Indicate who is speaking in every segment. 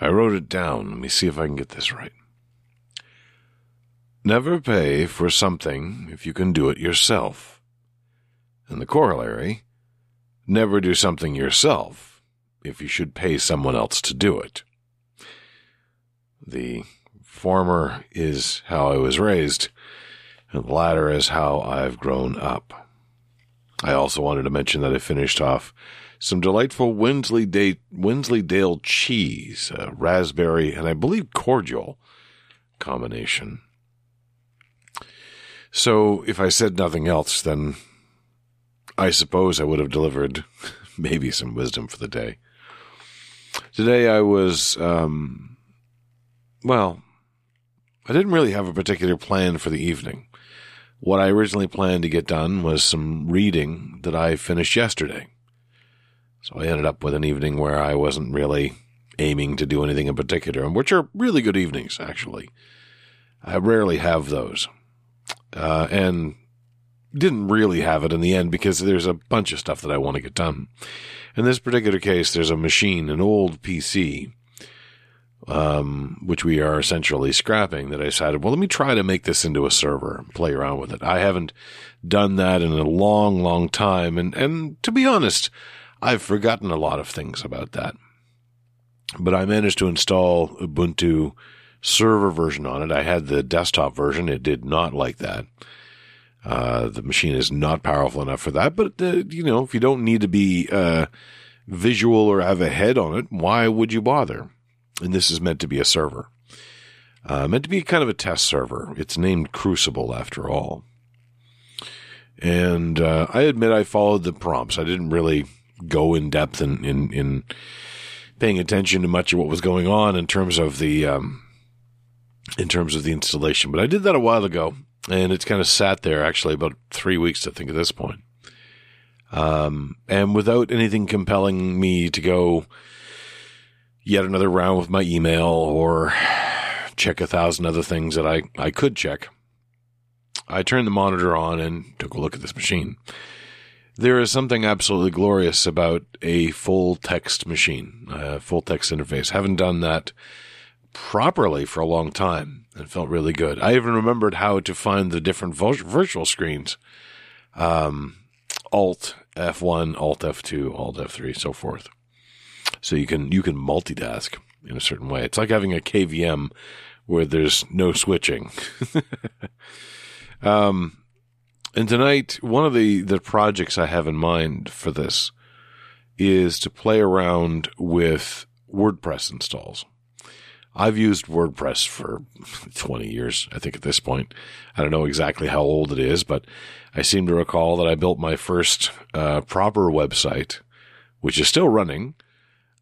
Speaker 1: I wrote it down. Let me see if I can get this right. Never pay for something if you can do it yourself. And the corollary, never do something yourself if you should pay someone else to do it. The former is how I was raised, and the latter is how I've grown up. I also wanted to mention that I finished off some delightful Wensleydale, Wensleydale cheese, uh, raspberry, and I believe cordial combination. So if I said nothing else, then I suppose I would have delivered maybe some wisdom for the day. Today I was, um, well, I didn't really have a particular plan for the evening. What I originally planned to get done was some reading that I finished yesterday. So I ended up with an evening where I wasn't really aiming to do anything in particular, which are really good evenings, actually. I rarely have those. Uh, and didn't really have it in the end because there's a bunch of stuff that I want to get done. In this particular case, there's a machine, an old PC, um, which we are essentially scrapping that I decided, well, let me try to make this into a server, and play around with it. I haven't done that in a long, long time. And, and to be honest, I've forgotten a lot of things about that. But I managed to install Ubuntu server version on it. I had the desktop version. It did not like that. Uh, the machine is not powerful enough for that. But, uh, you know, if you don't need to be uh, visual or have a head on it, why would you bother? And this is meant to be a server. Uh, meant to be kind of a test server. It's named Crucible after all. And uh, I admit I followed the prompts. I didn't really go in depth in, in, in paying attention to much of what was going on in terms of the um, in terms of the installation. But I did that a while ago, and it's kind of sat there actually about three weeks, I think, at this point. Um, and without anything compelling me to go yet another round with my email or check a thousand other things that I, I could check, I turned the monitor on and took a look at this machine. There is something absolutely glorious about a full text machine, a full text interface. Haven't done that properly for a long time and felt really good. I even remembered how to find the different virtual screens. Um, Alt F1, Alt F2, Alt F3, so forth. So you can, you can multitask in a certain way. It's like having a KVM where there's no switching. um, and tonight, one of the, the projects I have in mind for this is to play around with WordPress installs. I've used WordPress for 20 years, I think at this point. I don't know exactly how old it is, but I seem to recall that I built my first uh, proper website, which is still running,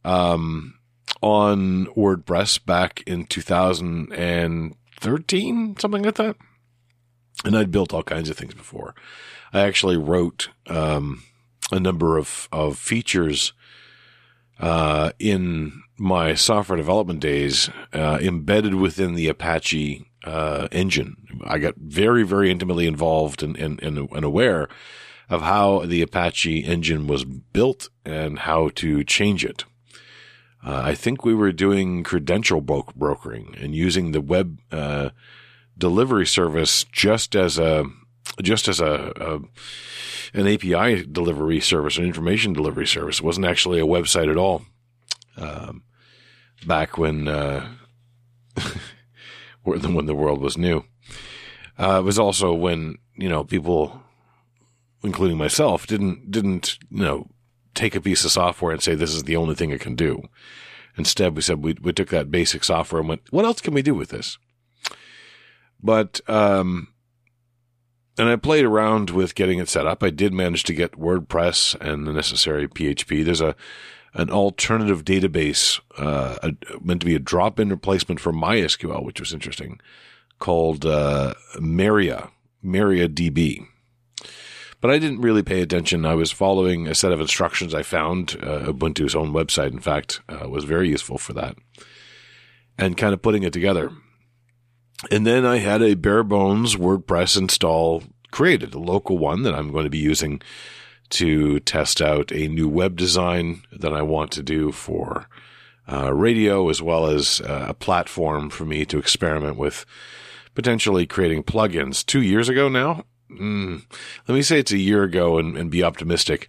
Speaker 1: um, on WordPress back in 2013, something like that. And I'd built all kinds of things before. I actually wrote um, a number of, of features uh, in my software development days uh, embedded within the Apache uh, engine. I got very, very intimately involved and, and, and, aware of how the Apache engine was built and how to change it. Uh, I think we were doing credential bro- brokering and using the web uh, delivery service just as a just as a, a an API delivery service, an information delivery service. It wasn't actually a website at all. Um, back when, uh, when the world was new. Uh, it was also when, you know, people, including myself, didn't, didn't, you know, take a piece of software and say, this is the only thing it can do. Instead, we said we, we took that basic software and went, what else can we do with this? But, um, and I played around with getting it set up. I did manage to get WordPress and the necessary PHP. There's a, an alternative database, uh, a, meant to be a drop-in replacement for MySQL, which was interesting, called uh, Maria, MariaDB. But I didn't really pay attention. I was following a set of instructions I found. Uh, Ubuntu's own website, in fact, uh, was very useful for that, and kind of putting it together. And then I had a bare bones WordPress install created, a local one that I'm going to be using to test out a new web design that I want to do for uh, radio as well as uh, a platform for me to experiment with potentially creating plugins. Two years ago now, mm, let me say it's a year ago and, and be optimistic.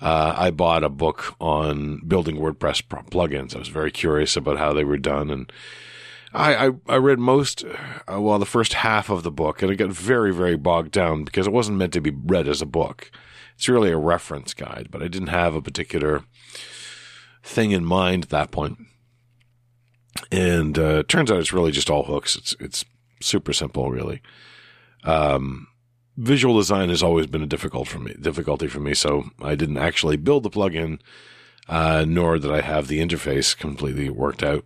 Speaker 1: Uh, I bought a book on building WordPress plugins. I was very curious about how they were done, and I I, I read most, uh, well, the first half of the book, and it got very very bogged down because it wasn't meant to be read as a book. It's really a reference guide, but I didn't have a particular thing in mind at that point. And uh, it turns out it's really just all hooks. It's it's super simple, really. Um, visual design has always been a difficult for me, difficulty for me. So I didn't actually build the plugin, uh, nor did I have the interface completely worked out.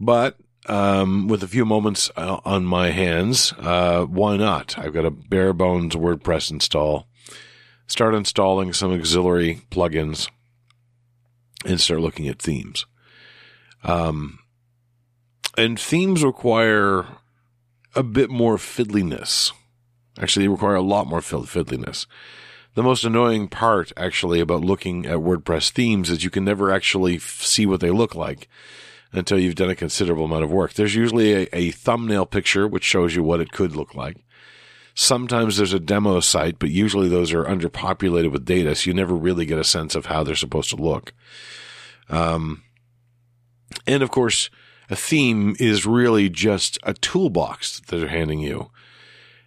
Speaker 1: But um, with a few moments uh, on my hands, uh, why not? I've got a bare bones WordPress install. Start installing some auxiliary plugins and start looking at themes. Um, and themes require a bit more fiddliness. Actually, they require a lot more fiddliness. The most annoying part, actually, about looking at WordPress themes is you can never actually see what they look like until you've done a considerable amount of work. There's usually a, a thumbnail picture which shows you what it could look like. Sometimes there's a demo site, but usually those are underpopulated with data, so you never really get a sense of how they're supposed to look. Um, and of course, a theme is really just a toolbox that they're handing you.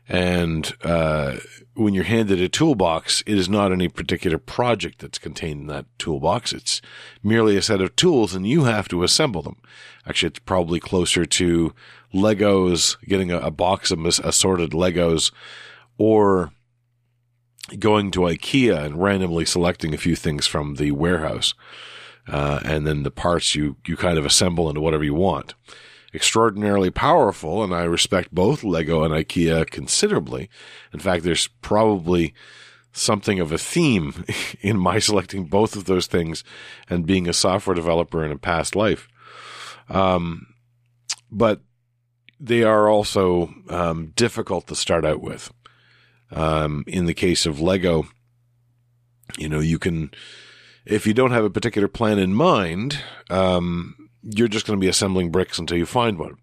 Speaker 1: And uh, when you're handed a toolbox, it is not any particular project that's contained in that toolbox. It's merely a set of tools, and you have to assemble them. Actually, it's probably closer to Legos, getting a, a box of assorted Legos, or going to IKEA and randomly selecting a few things from the warehouse. Uh, and then the parts you, you kind of assemble into whatever you want. Extraordinarily powerful, and I respect both Lego and IKEA considerably. In fact, there's probably something of a theme in my selecting both of those things and being a software developer in a past life. Um, but they are also um, difficult to start out with. Um, in the case of Lego, you know, you can if you don't have a particular plan in mind, um, you're just going to be assembling bricks until you find one.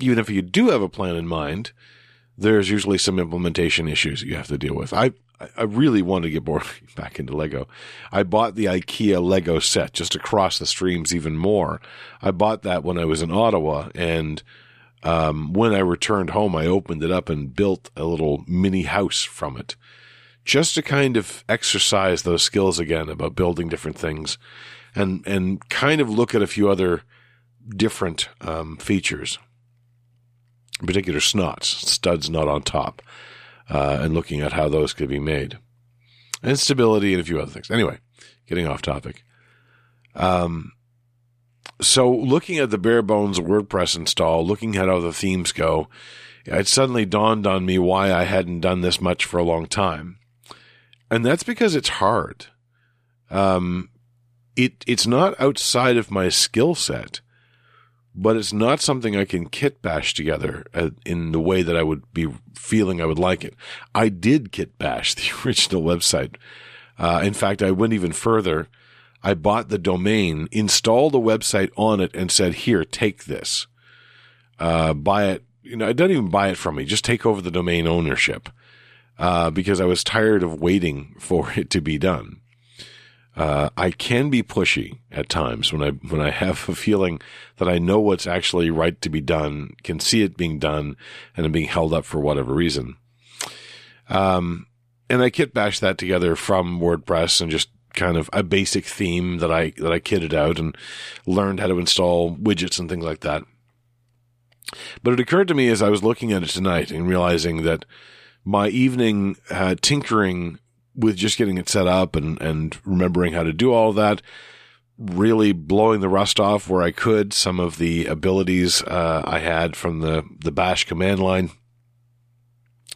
Speaker 1: Even if you do have a plan in mind, there's usually some implementation issues you have to deal with. I I really want to get more back into Lego. I bought the IKEA Lego set just to cross the streams even more. I bought that when I was in Ottawa, and um, when I returned home, I opened it up and built a little mini house from it just to kind of exercise those skills again about building different things and, and kind of look at a few other different um, features, in particular snots, studs not on top, uh, and looking at how those could be made. And stability and a few other things. Anyway, getting off topic. Um, so looking at the bare bones WordPress install, looking at how the themes go, it suddenly dawned on me why I hadn't done this much for a long time and that's because it's hard. Um, it it's not outside of my skill set, but it's not something I can kit bash together uh, in the way that I would be feeling I would like it. I did kit bash the original website. Uh, in fact, I went even further. I bought the domain, installed a website on it, and said, "Here, take this. Uh, buy it." You know, I don't even buy it from me. Just take over the domain ownership uh, because I was tired of waiting for it to be done. Uh, I can be pushy at times when I when I have a feeling that I know what's actually right to be done, can see it being done, and I'm being held up for whatever reason. Um, and I kit bash that together from WordPress and just kind of a basic theme that I that I kitted out and learned how to install widgets and things like that. But it occurred to me as I was looking at it tonight and realizing that my evening uh, tinkering with just getting it set up and, and remembering how to do all of that, really blowing the rust off where I could, some of the abilities uh, I had from the, the bash command line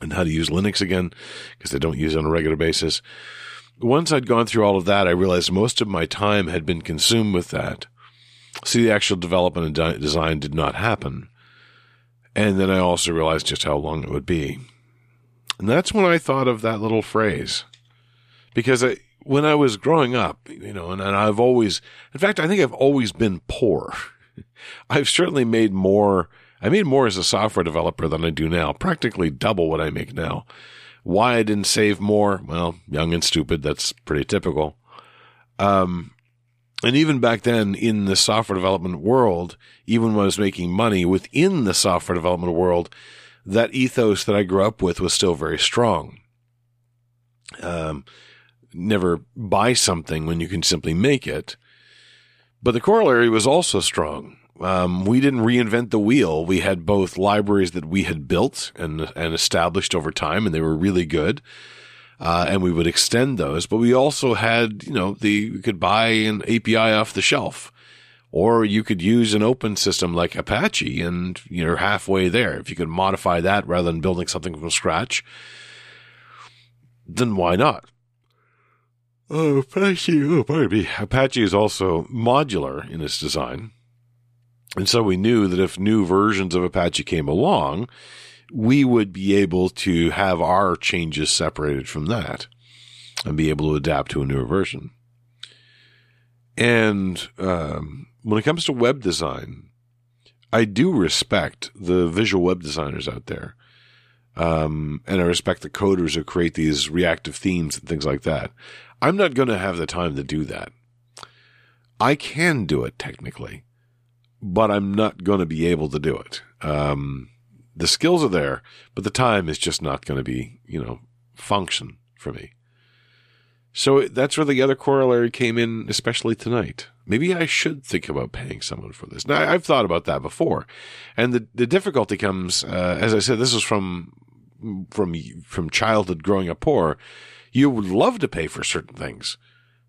Speaker 1: and how to use Linux again, because I don't use it on a regular basis. Once I'd gone through all of that, I realized most of my time had been consumed with that. See, the actual development and design did not happen. And then I also realized just how long it would be. And that's when I thought of that little phrase. Because I, when I was growing up, you know, and, and I've always, in fact, I think I've always been poor. I've certainly made more, I made more as a software developer than I do now, practically double what I make now. Why I didn't save more? Well, young and stupid. That's pretty typical. Um, and even back then in the software development world, even when I was making money within the software development world, that ethos that I grew up with was still very strong. Um, never buy something when you can simply make it. But the corollary was also strong. Um, we didn't reinvent the wheel. We had both libraries that we had built and and established over time, and they were really good. Uh, and we would extend those, but we also had, you know, the you could buy an API off the shelf, or you could use an open system like Apache, and you're halfway there. If you could modify that rather than building something from scratch, then why not? Oh, Apache, oh, pardon me. Apache is also modular in its design. And so we knew that if new versions of Apache came along, we would be able to have our changes separated from that and be able to adapt to a newer version. And um, when it comes to web design, I do respect the visual web designers out there. Um, and I respect the coders who create these reactive themes and things like that. I'm not going to have the time to do that. I can do it technically, but I'm not going to be able to do it. Um, the skills are there, but the time is just not going to be, you know, function for me. So that's where the other corollary came in, especially tonight. Maybe I should think about paying someone for this. Now, I've thought about that before. And the, the difficulty comes, uh, as I said, this is from, from, from childhood growing up poor you would love to pay for certain things,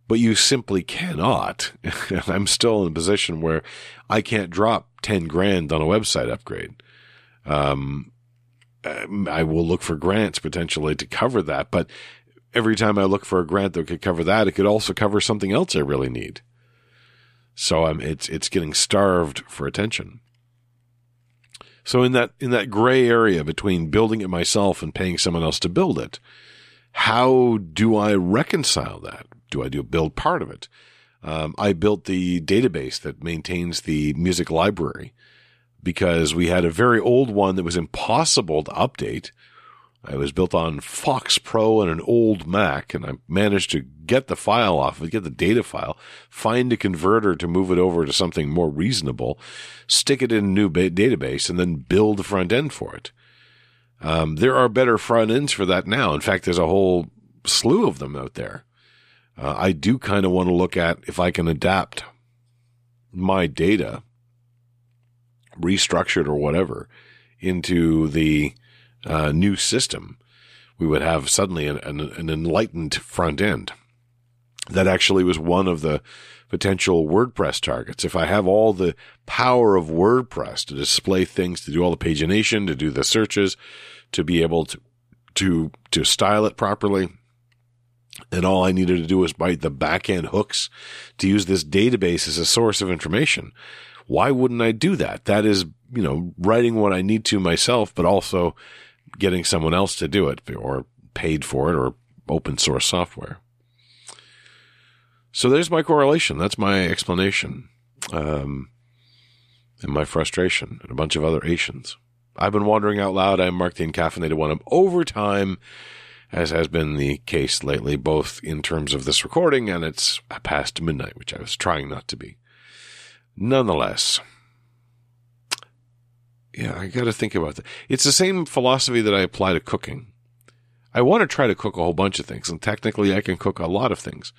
Speaker 1: but you simply cannot. I'm still in a position where I can't drop 10 grand on a website upgrade. Um, um, I will look for grants potentially to cover that, but every time I look for a grant that could cover that, it could also cover something else I really need. So I'm, it's, it's getting starved for attention. So in that, in that gray area between building it myself and paying someone else to build it, how do I reconcile that? Do I do build part of it? Um, I built the database that maintains the music library because we had a very old one that was impossible to update. It was built on FoxPro and an old Mac, and I managed to get the file off of it, get the data file, find a converter to move it over to something more reasonable, stick it in a new ba- database, and then build the front end for it. Um, there are better front ends for that now. In fact, there's a whole slew of them out there. Uh, I do kind of want to look at if I can adapt my data, restructured or whatever, into the uh, new system. We would have suddenly an, an, an enlightened front end. That actually was one of the potential WordPress targets. If I have all the power of WordPress to display things, to do all the pagination, to do the searches, to be able to, to, to style it properly. And all I needed to do was bite the back end hooks to use this database as a source of information. Why wouldn't I do that? That is, you know, writing what I need to myself, but also getting someone else to do it or paid for it or open source software. So there's my correlation. That's my explanation. Um, and my frustration and a bunch of other Asians. I've been wandering out loud. I'm Mark the Encaffeinated One. I'm over time, as has been the case lately, both in terms of this recording and it's past midnight, which I was trying not to be. Nonetheless, yeah, I got to think about that. It's the same philosophy that I apply to cooking. I want to try to cook a whole bunch of things, and technically I can cook a lot of things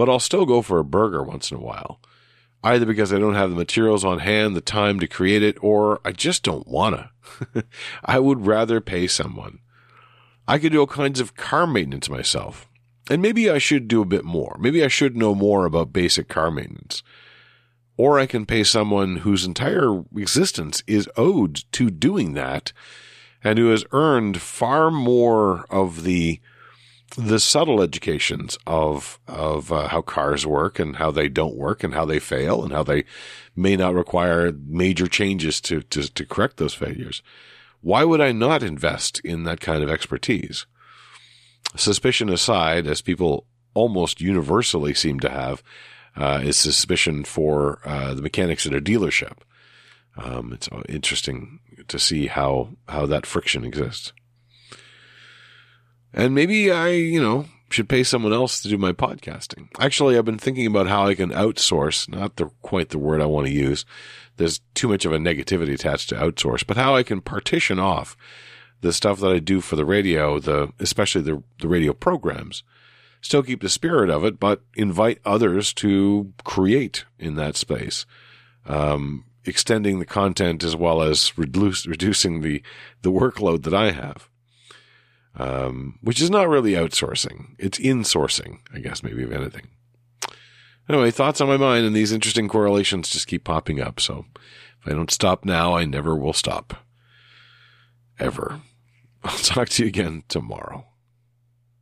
Speaker 1: but I'll still go for a burger once in a while. Either because I don't have the materials on hand, the time to create it, or I just don't wanna. I would rather pay someone. I could do all kinds of car maintenance myself. And maybe I should do a bit more. Maybe I should know more about basic car maintenance. Or I can pay someone whose entire existence is owed to doing that and who has earned far more of the the subtle educations of of uh, how cars work and how they don't work and how they fail and how they may not require major changes to to, to correct those failures. Why would I not invest in that kind of expertise? Suspicion aside, as people almost universally seem to have uh, is suspicion for uh, the mechanics at a dealership. Um, it's interesting to see how how that friction exists. And maybe I, you know, should pay someone else to do my podcasting. Actually, I've been thinking about how I can outsource, not the quite the word I want to use. There's too much of a negativity attached to outsource, but how I can partition off the stuff that I do for the radio, the especially the the radio programs. Still keep the spirit of it, but invite others to create in that space. Um, extending the content as well as reduce, reducing the, the workload that I have. Um, which is not really outsourcing. It's insourcing, I guess, maybe if anything. Anyway, thoughts on my mind and these interesting correlations just keep popping up. So if I don't stop now, I never will stop. Ever. I'll talk to you again tomorrow.